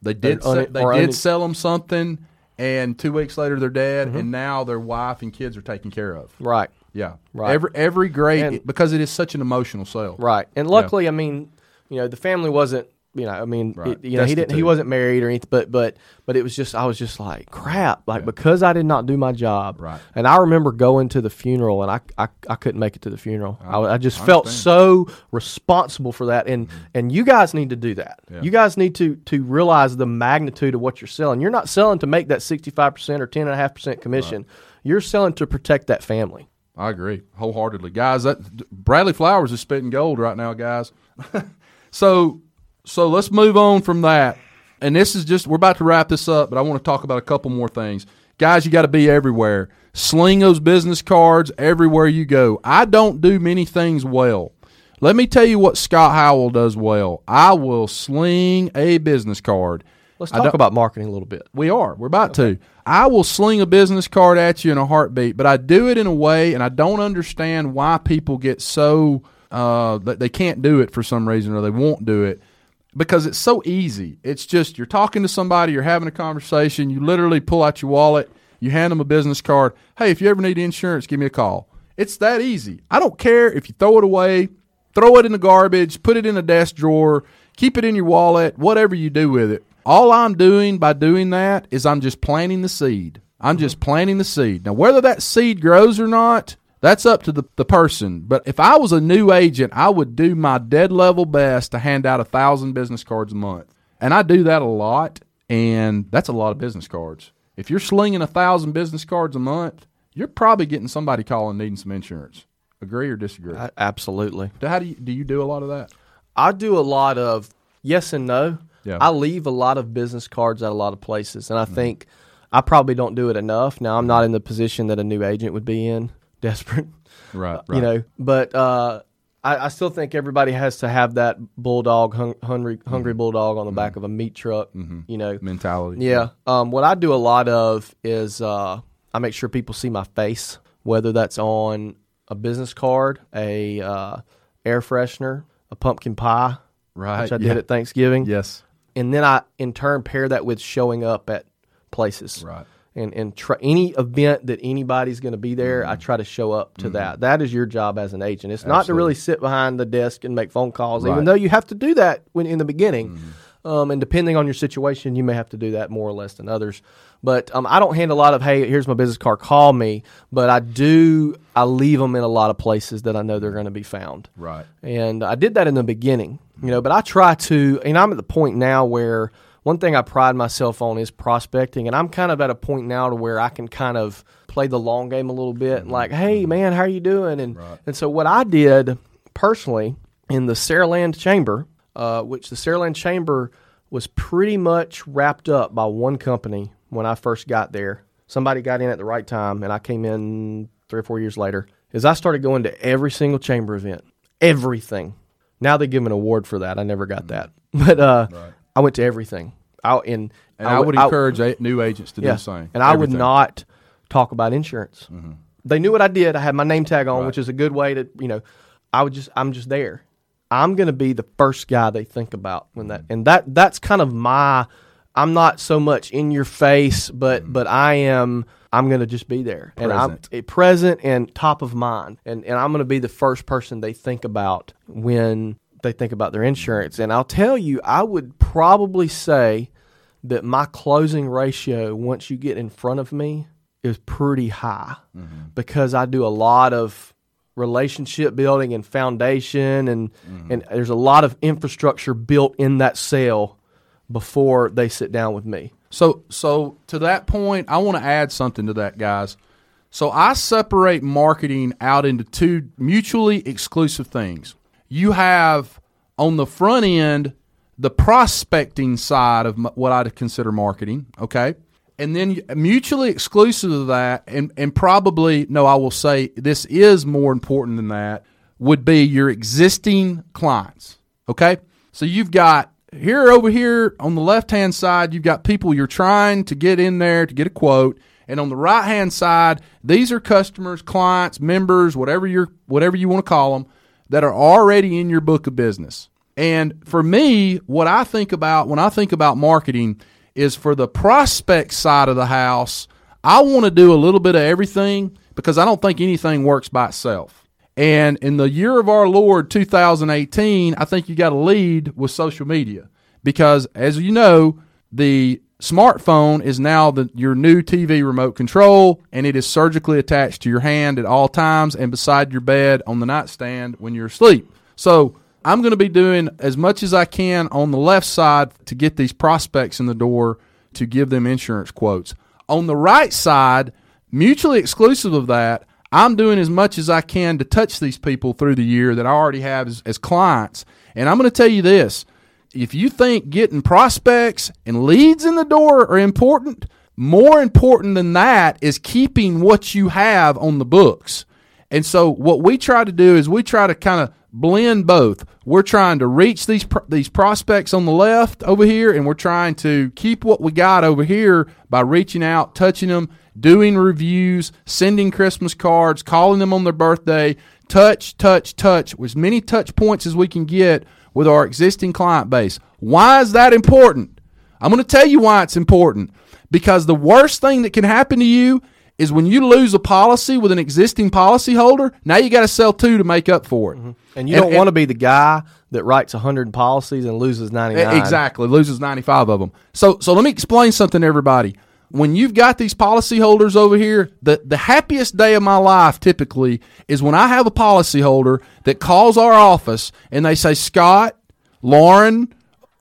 they did un- se- they did un- sell them something, and two weeks later they're dead, Mm-hmm. and now their wife and kids are taken care of. right. Yeah, Right. Every every great And- because it is such an emotional sale. Right. And luckily, I mean, you know, the family wasn't, you know, I mean, Right. it- you know, he didn't, he wasn't married or anything, but, but, but it was just, I was just like, crap, like because I did not do my job. Right. And I remember going to the funeral and I, I, I couldn't make it to the funeral. I, I just I felt so responsible for that. And, mm-hmm. and you guys need to do that. Yeah. You guys need to, to realize the magnitude of what you're selling. You're not selling to make that 65% or 10.5% commission. You're selling to protect that family. I agree wholeheartedly, guys. That Bradley Flowers is spitting gold right now, guys. so, so let's move on from that. And this is just we're about to wrap this up, but I want to talk about a couple more things, guys. You got to be everywhere. Sling those business cards everywhere you go. I don't do many things well. Let me tell you what Scott Howell does well. I will sling a business card. Let's talk about marketing a little bit. we are. We're about to. I will sling a business card at you in a heartbeat, but I do it in a way, and I don't understand why people get so uh, that they can't do it for some reason or they won't do it because it's so easy. It's just you're talking to somebody, you're having a conversation, you literally pull out your wallet, you hand them a business card. Hey, if you ever need insurance, give me a call. It's that easy. I don't care if you throw it away, throw it in the garbage, put it in a desk drawer, keep it in your wallet, whatever you do with it. All I'm doing by doing that is I'm just planting the seed. I'm just planting the seed. Now, whether that seed grows or not, that's up to the, the person. But if I was a new agent, I would do my dead level best to hand out a thousand business cards a month. And I do that a lot, and that's a lot of business cards. If you're slinging a thousand business cards a month, you're probably getting somebody calling needing some insurance. Agree or disagree? I, absolutely. How do you do? You do a lot of that? I do a lot of yes and no. Yeah. I leave a lot of business cards at a lot of places, and I mm-hmm. think I probably don't do it enough. Now I'm mm-hmm. not in the position that a new agent would be in, desperate, Right. you know. But uh, I, I still think everybody has to have that bulldog, hung, hungry, hungry bulldog on the back of a meat truck. You know, Mentality. yeah. Um, what I do a lot of is uh, I make sure people see my face, whether that's on a business card, a uh, air freshener, a pumpkin pie, Right. which I yeah. did at Thanksgiving, Yes. and then I in turn pair that with showing up at places. Right. And and try, any event that anybody's going to be there, I try to show up to that. That is your job as an agent. It's not to really sit behind the desk and make phone calls, even though you have to do that when in the beginning. Um, and depending on your situation, you may have to do that more or less than others. But um, I don't hand a lot of hey, here's my business card, call me. But I do. I leave them in a lot of places that I know they're going to be found. Right. And I did that in the beginning, you know, but I try to, and I'm at the point now where one thing I pride myself on is prospecting. And I'm kind of at a point now to where I can kind of play the long game a little bit and like, hey, man, how are you doing? And, and so what I did personally in the Saraland Chamber, uh, which the Saraland Chamber was pretty much wrapped up by one company when I first got there. Somebody got in at the right time, and I came in three or four years later. Is I started going to every single chamber event, everything. Now they give an award for that. I never got that, but uh, I went to everything. I and, And I, would encourage a- new agents to do the same. and I would Everything. Mm-hmm. not talk about insurance. They knew what I did. I had my name tag on, which is a good way to you know. I would just I'm just there. I'm going to be the first guy they think about when that and that that's kind of my. I'm not so much in your face, but but I am. I'm going to just be there and I'm present and top of mind, and and I'm going to be the first person they think about when they think about their insurance. And I'll tell you, I would probably say that my closing ratio once you get in front of me is pretty high mm-hmm. because I do a lot of relationship building and foundation and mm-hmm. and there's a lot of infrastructure built in that sale before they sit down with me. So, so to that point, I want to add something to that, guys. So I separate marketing out into two mutually exclusive things. You have on the front end the prospecting side of what I'd consider marketing, okay? And then mutually exclusive of that, and, and probably, no, I will say this is more important than that, would be your existing clients, okay? So you've got here over here on the left hand side, you've got people you're trying to get in there to get a quote. And on the right hand side, these are customers, clients, members, whatever you're whatever you want to call them, that are already in your book of business. And for me, what I think about when I think about marketing is for the prospect side of the house, I want to do a little bit of everything because I don't think anything works by itself. And in the year of our Lord 2018, I think you got to lead with social media because, as you know, the smartphone is now the, your new TV remote control, and it is surgically attached to your hand at all times and beside your bed on the nightstand when you're asleep. So I'm going to be doing as much as I can on the left side to get these prospects in the door to give them insurance quotes. On the right side, mutually exclusive of that, I'm doing as much as I can to touch these people through the year that I already have as, as clients. And I'm going to tell you this if you think getting prospects and leads in the door are important, more important than that is keeping what you have on the books. And so what we try to do is we try to kind of blend both. We're trying to reach these these prospects on the left over here and we're trying to keep what we got over here by reaching out, touching them, doing reviews, sending Christmas cards, calling them on their birthday, touch, touch, touch, as many touch points as we can get with our existing client base. Why is that important? I'm going to tell you why it's important. Because the worst thing that can happen to you is when you lose a policy with an existing policyholder, now you got to sell two to make up for it. Mm-hmm. And you don't want to be the guy that writes 100 policies and loses 99. E- Exactly, loses 95 of them. So so let me explain something to everybody. When you've got these policyholders over here, the, the happiest day of my life typically is when I have a policyholder that calls our office and they say, Scott, Lauren,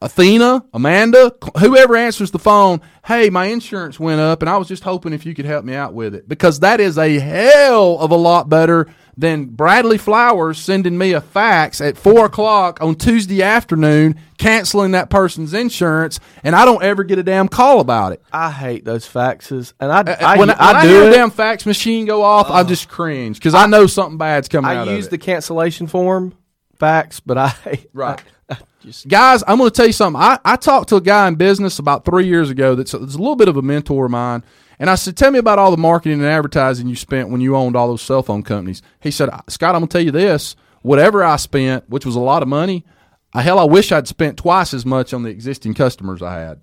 Athena, Amanda, whoever answers the phone, hey, my insurance went up and I was just hoping if you could help me out with it. Because that is a hell of a lot better than Bradley Flowers sending me a fax at four o'clock on Tuesday afternoon, canceling that person's insurance, and I don't ever get a damn call about it. I hate those faxes. And I, I, Uh, when I, I when I do hear it. a damn fax machine go off, I just cringe because I know something bad's coming out I of use the cancellation form fax, but I Right. I, I just guys, I'm going to tell you something. I, I talked to a guy in business about three years ago that's, that's a little bit of a mentor of mine. And I said, Tell me about all the marketing and advertising you spent when you owned all those cell phone companies. He said, Scott, I'm going to tell you this whatever I spent, which was a lot of money, I, hell, I wish I'd spent twice as much on the existing customers I had.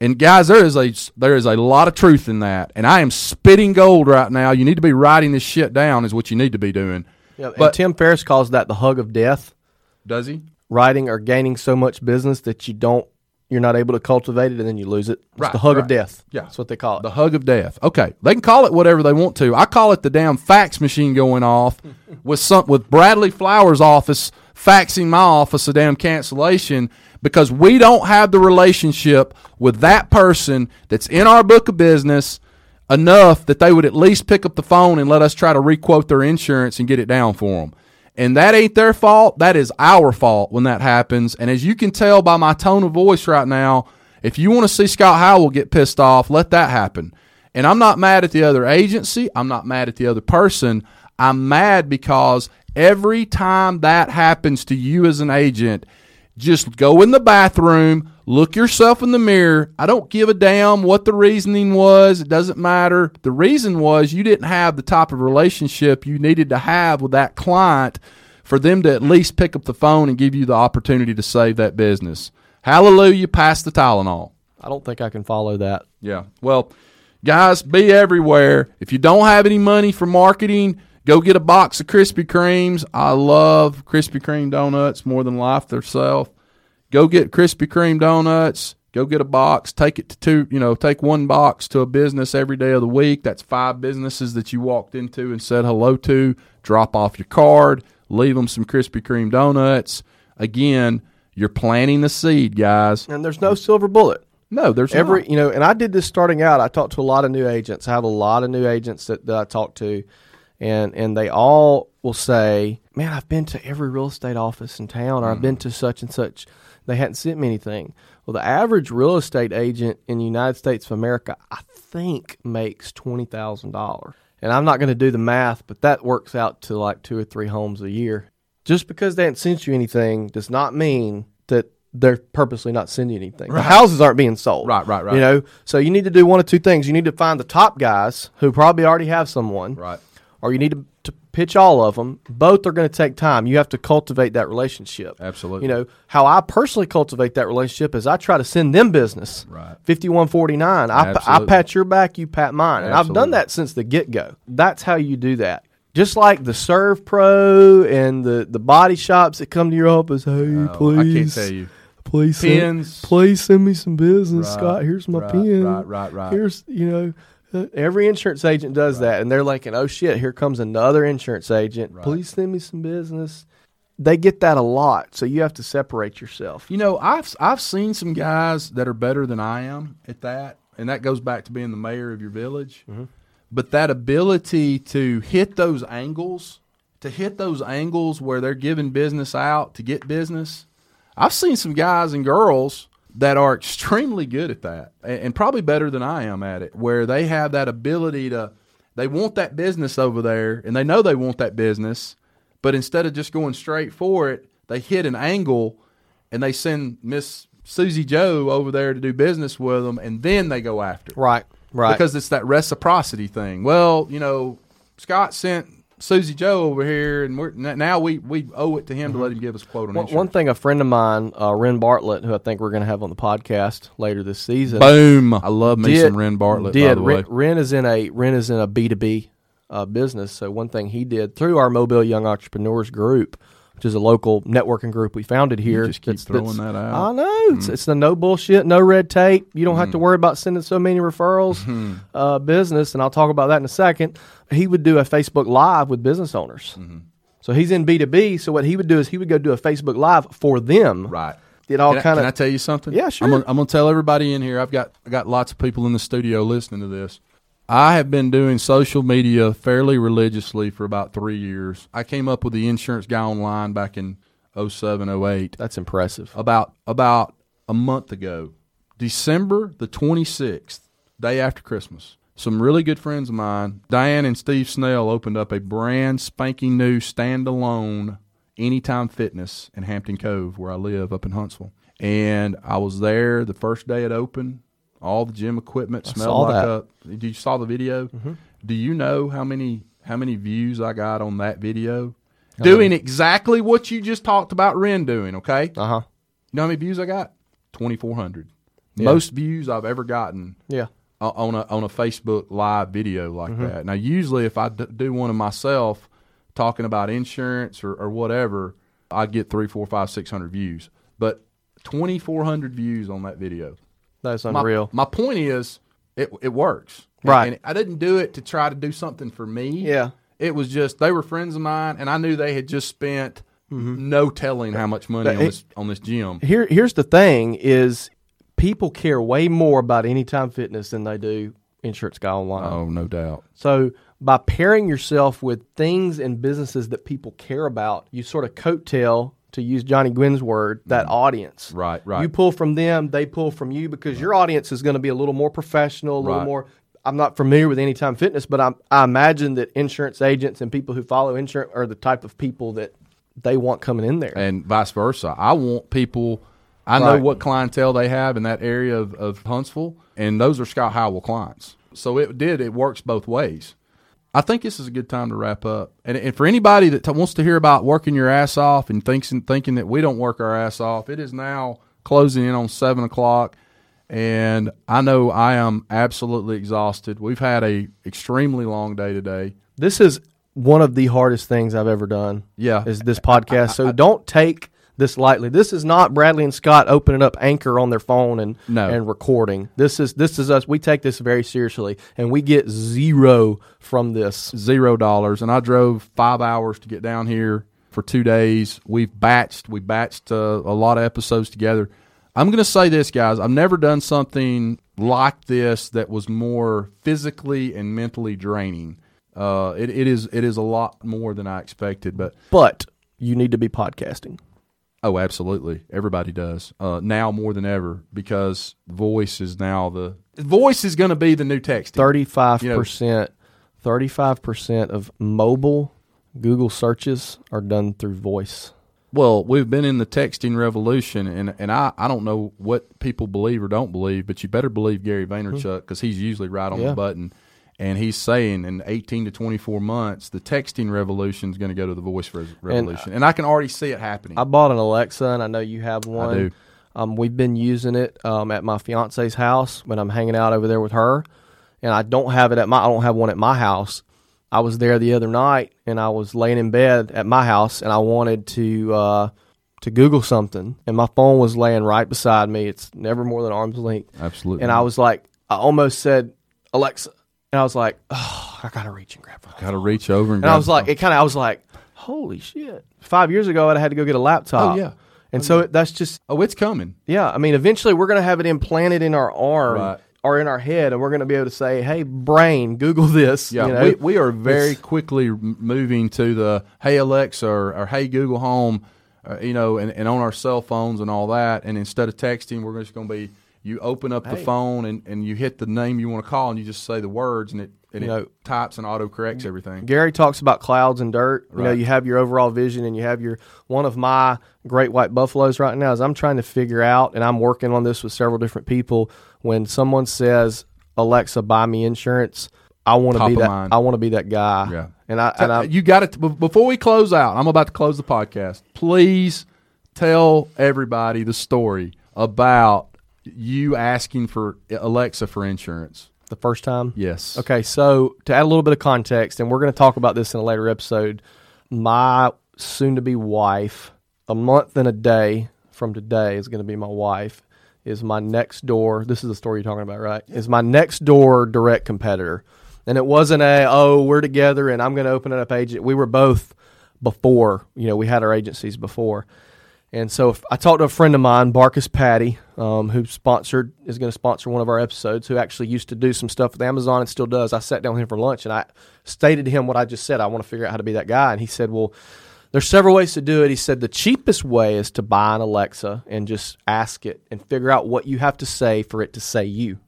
And guys, there is a there is a lot of truth in that, and I am spitting gold right now. You need to be writing this shit down, is what you need to be doing. yeah, But- and Tim Ferriss calls that the hug of death. Does he? Writing or gaining so much business that you don't you're not able to cultivate it and then you lose it. It's Right, the hug right. of death. Yeah. That's what they call it. The hug of death. Okay, they can call it whatever they want to. I call it the damn fax machine going off with some with Bradley Flowers' office faxing my office a damn cancellation because we don't have the relationship with that person that's in our book of business enough that they would at least pick up the phone and let us try to requote their insurance and get it down for them. And that ain't their fault. That is our fault when that happens. And as you can tell by my tone of voice right now, if you want to see Scott Howell get pissed off, let that happen. And I'm not mad at the other agency. I'm not mad at the other person. I'm mad because every time that happens to you as an agent, just go in the bathroom, look yourself in the mirror. I don't give a damn what the reasoning was. It doesn't matter. The reason was you didn't have the type of relationship you needed to have with that client for them to at least pick up the phone and give you the opportunity to save that business. Hallelujah, pass the Tylenol. I don't think I can follow that. Yeah. Well, guys, be everywhere. If you don't have any money for marketing, go get a box of Krispy Kremes. I love Krispy Kreme donuts more than life themselves. Go get Krispy Kreme donuts. Go get a box. Take it to two, you know, take one box to a business every day of the week. That's five businesses that you walked into and said hello to. Drop off your card. Leave them some Krispy Kreme donuts. Again, you're planting the seed, guys. And there's no silver bullet. No, there's Every not. you know, and I did this starting out. I talked to a lot of new agents. I have a lot of new agents that, that I talk to, and and they all will say, "Man, I've been to every real estate office in town, or I've mm-hmm. been to such and such. They hadn't sent me anything." Well, the average real estate agent in the United States of America, I think, makes twenty thousand dollars. And I'm not going to do the math, but that works out to like two or three homes a year. Just because they haven't sent you anything does not mean that they're purposely not sending you anything. The houses aren't being sold. Right, right, right. You know, so you need to do one of two things. You need to find the top guys who probably already have someone, Right. or you need to, to pitch all of them. Both are going to take time. You have to cultivate that relationship. Absolutely. You know, how I personally cultivate that relationship is I try to send them business. Right. 5149. I, I pat your back, you pat mine. And I've done that since the get go. That's how you do that. Just like the SERVPRO and the, the body shops that come to your office, hey, Oh, please. I can't tell you. Please send, please send me some business, Right, Scott. Here's my right, pen. right, right, right. Here's you know, every insurance agent does that, and they're like, "Oh shit, here comes another insurance agent. Right. Please send me some business." They get that a lot, so you have to separate yourself. You know, I've I've seen some guys that are better than I am at that, and that goes back to being the mayor of your village. Mm-hmm. But that ability to hit those angles, to hit those angles where they're giving business out to get business, I've seen some guys and girls that are extremely good at that, and, and probably better than I am at it, where they have that ability to. They want that business over there, and they know they want that business, but instead of just going straight for it, they hit an angle and they send Miss Susie Joe over there to do business with them, and then they go after it. Right, right. Because it's that reciprocity thing. Well, you know, Scott sent Susie Joe over here, and we're now we, we owe it to him to let him give us a quote on one, insurance. one thing, a friend of mine, uh, Ren Bartlett, who I think we're going to have on the podcast later this season, Boom! I love me did- some Ren Bartlett. Did by the way, Ren, Ren is in a Ren is in a B two B uh, business. So one thing he did through our Mobile Young Entrepreneurs group, which is a local networking group we founded here. just keep throwing that out. Mm-hmm. I know it's, it's the no bullshit, no red tape. You don't have to worry about sending so many referrals. Mm-hmm. Uh, business, and I'll talk about that in a second. He would do a Facebook Live with business owners. Mm-hmm. So he's in B two B. So what he would do is he would go do a Facebook Live for them. right? It all Can I- kind Can I of tell you something? Yeah, sure. I'm gonna, I'm gonna tell everybody in here. I've got I got lots of people in the studio listening to this. I have been doing social media fairly religiously for about three years. I came up with the insurance guy online back in 07, 08. that's impressive. about about a month ago, December the 26th, day after Christmas. Some really good friends of mine, Diane and Steve Snell, opened up a brand spanking new standalone Anytime Fitness in Hampton Cove, where I live up in Huntsville. And I was there the first day it opened. All the gym equipment I smelled like that. a. Did you saw the video? Do you know how many how many views I got on that video? Doing exactly what you just talked about Ren doing. Okay, Uh huh. you know how many views I got? Twenty four hundred. Yeah. Most views I've ever gotten Yeah. on a on a Facebook live video like Mm-hmm. that. Now, usually if I d- do one of myself talking about insurance or, or whatever, I get three, four, five, six hundred views. But twenty four hundred views on that video. That's My, unreal. my point is, it it works. Right. And I didn't do it to try to do something for me. Yeah. It was just they were friends of mine, and I knew they had just spent no telling how much money on Mm-hmm. It- this on this gym. Here, here's the thing: is people care way more about Anytime Fitness than they do Insurance Guy Online. Oh, no doubt. So by pairing yourself with things and businesses that people care about, you sort of coattail, to use Johnny Gwynn's word, that audience. Mm-hmm. Right, right. You pull from them, they pull from you because your audience is going to be a little more professional, a little Right. more. I'm not familiar with Anytime Fitness, but I, I imagine that insurance agents and people who follow insurance are the type of people that they want coming in there. and vice versa. I want people. I know what clientele they have in that area of, of Huntsville, and those are Scott Howell clients. So it did. It works both ways. I think this is a good time to wrap up. And, and for anybody that t- wants to hear about working your ass off and thinks thinking that we don't work our ass off, it is now closing in on seven o'clock, and I know I am absolutely exhausted. We've had a extremely long day today. This is one of the hardest things I've ever done. Yeah. is this podcast. So don't take this lightly. This is not Bradley and Scott opening up Anchor on their phone and No. and recording. This is this is us. We take this very seriously, and we get zero from this. zero dollars, and I drove five hours to get down here for two days. We've batched, we batched uh, a lot of episodes together. I'm going to say this, guys. I've never done something like this that was more physically and mentally draining. Uh, it, it is it is a lot more than I expected, but But you need to be podcasting. Oh, absolutely, everybody does uh, now more than ever because voice is now the voice is going to be the new texting. Thirty five percent, thirty five percent of mobile Google searches are done through voice. Well, we've been in the texting revolution, and, and I, I don't know what people believe or don't believe, but you better believe Gary Vaynerchuk because he's usually right on Yeah. the button. And he's saying in 18 to 24 months, the texting revolution is going to go to the voice res- revolution. And, I can already see it happening. I bought an Alexa, and I know you have one. do. Um, we've been using it um, at my fiance's house when I'm hanging out over there with her, and I don't have it at my. I don't have one at my house. I was there the other night, and I was laying in bed at my house, and I wanted to uh, to Google something, and my phone was laying right beside me. It's never more than arm's length, Absolutely. and I was like, I almost said Alexa, and I was like, oh, I gotta reach and grab her. got to reach over and, And I was like, it kind of, I was like, holy shit. Five years ago, I'd have had to go get a laptop. Oh, yeah. And so it, that's just, oh, it's coming. yeah. I mean, eventually we're going to have it implanted in our arm Right. or in our head, and we're going to be able to say, hey, brain, Google this. Yeah, you know? we, we are very It's- quickly moving to the Hey Alexa or, or Hey Google Home, uh, you know, and, and on our cell phones and all that. And instead of texting, we're just going to be you open up the phone and, and you hit the name you want to call and you just say the words and it and You it know, types and auto corrects everything. Gary talks about clouds and dirt. You know, you have your overall vision and you have your one of my great white buffaloes right now is I'm trying to figure out and I'm working on this with several different people. When someone says, Alexa, buy me insurance, I want to be that mind. I want to be that guy. Yeah. And I and I you got it before we close out. I'm about to close the podcast. Please tell everybody the story about you asking for Alexa for insurance. the first time. Yes. Okay, so to add a little bit of context, and we're going to talk about this in a later episode, my soon to be wife, a month and a day from today is going to be my wife, is my next door. This is the story you're talking about, right? Is my next door direct competitor. And it wasn't a, oh, we're together and I'm going to open it up agent. We were both before, you know, we had our agencies before. And so I talked to a friend of mine, Barkus Patty, um, who sponsored is going to sponsor one of our episodes, who actually used to do some stuff with Amazon and still does. I sat down with him for lunch and I stated to him what I just said. I want to figure out how to be that guy. And he said, "Well, there's several ways to do it." He said the cheapest way is to buy an Alexa and just ask it and figure out what you have to say for it to say you.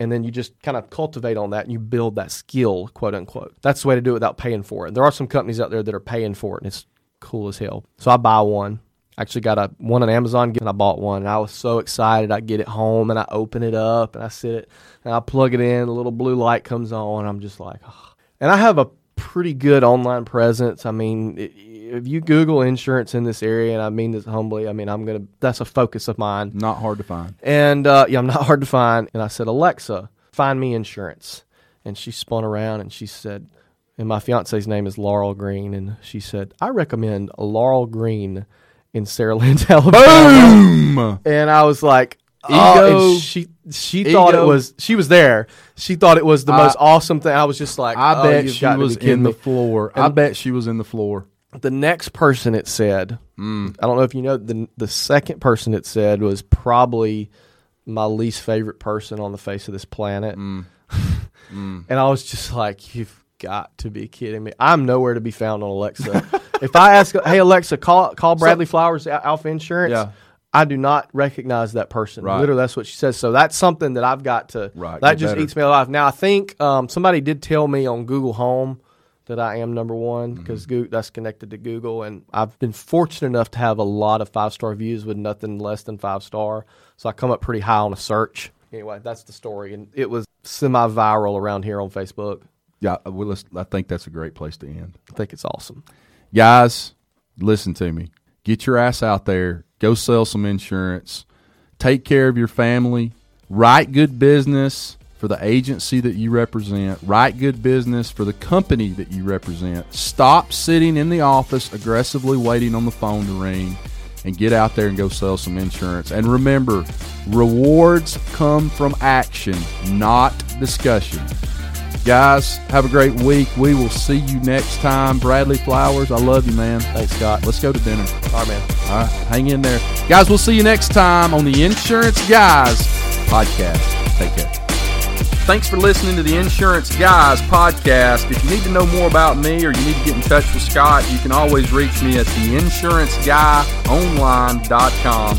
And then you just kind of cultivate on that and you build that skill, quote unquote. That's the way to do it without paying for it. There are some companies out there that are paying for it and it's cool as hell. So I buy one. Actually got a one on Amazon and I bought one. And I was so excited. I get it home and I open it up and I sit it and I plug it in. A little blue light comes on. And I'm just like, oh. and I have a pretty good online presence. I mean, if you Google insurance in this area, and I mean this humbly, I mean I'm gonna. That's a focus of mine. Not hard to find. And uh, yeah, I'm not hard to find. And I said, Alexa, find me insurance. And she spun around and she said, and my fiance's name is Laurel Green, and she said, I recommend Laurel Green in Saraland, Alabama. Boom. And I was like, oh, Ego. and she she thought it was she was there. She thought it was the I- most awesome thing. I was just like, I oh, bet she was in the me. floor. I bet she was in the floor. The next person it said, Mm. I don't know if you know the the second person it said was probably my least favorite person on the face of this planet. Mm. Mm. And I was just like, you've got to be kidding me. I'm nowhere to be found on Alexa. if I ask, hey Alexa, call call Bradley Flowers Alpha Insurance, Yeah. I do not recognize that person. Right. Literally, that's what she says. So that's something that I've got to. Right, That just better. eats me alive. Now I think um, somebody did tell me on Google Home that I am number one Mm-hmm. because that's connected to Google, and I've been fortunate enough to have a lot of five star views with nothing less than five star. So I come up pretty high on a search. Anyway, that's the story, and it was semi viral around here on Facebook. Yeah, uh, well, let's, I think that's a great place to end. I think it's awesome. Guys, listen to me. Get your ass out there. Go sell some insurance. Take care of your family. Write good business for the agency that you represent. Write good business for the company that you represent. Stop sitting in the office aggressively waiting on the phone to ring and get out there and go sell some insurance. And remember, rewards come from action, not discussion. Guys, have a great week. We will see you next time. Bradley Flowers, I love you, man. Thanks, Scott. Let's go to dinner. All right, man. All right, hang in there. Guys, we'll see you next time on the Insurance Guys podcast. Take care. Thanks for listening to the Insurance Guys podcast. If you need to know more about me or you need to get in touch with Scott, you can always reach me at theinsuranceguyonline.com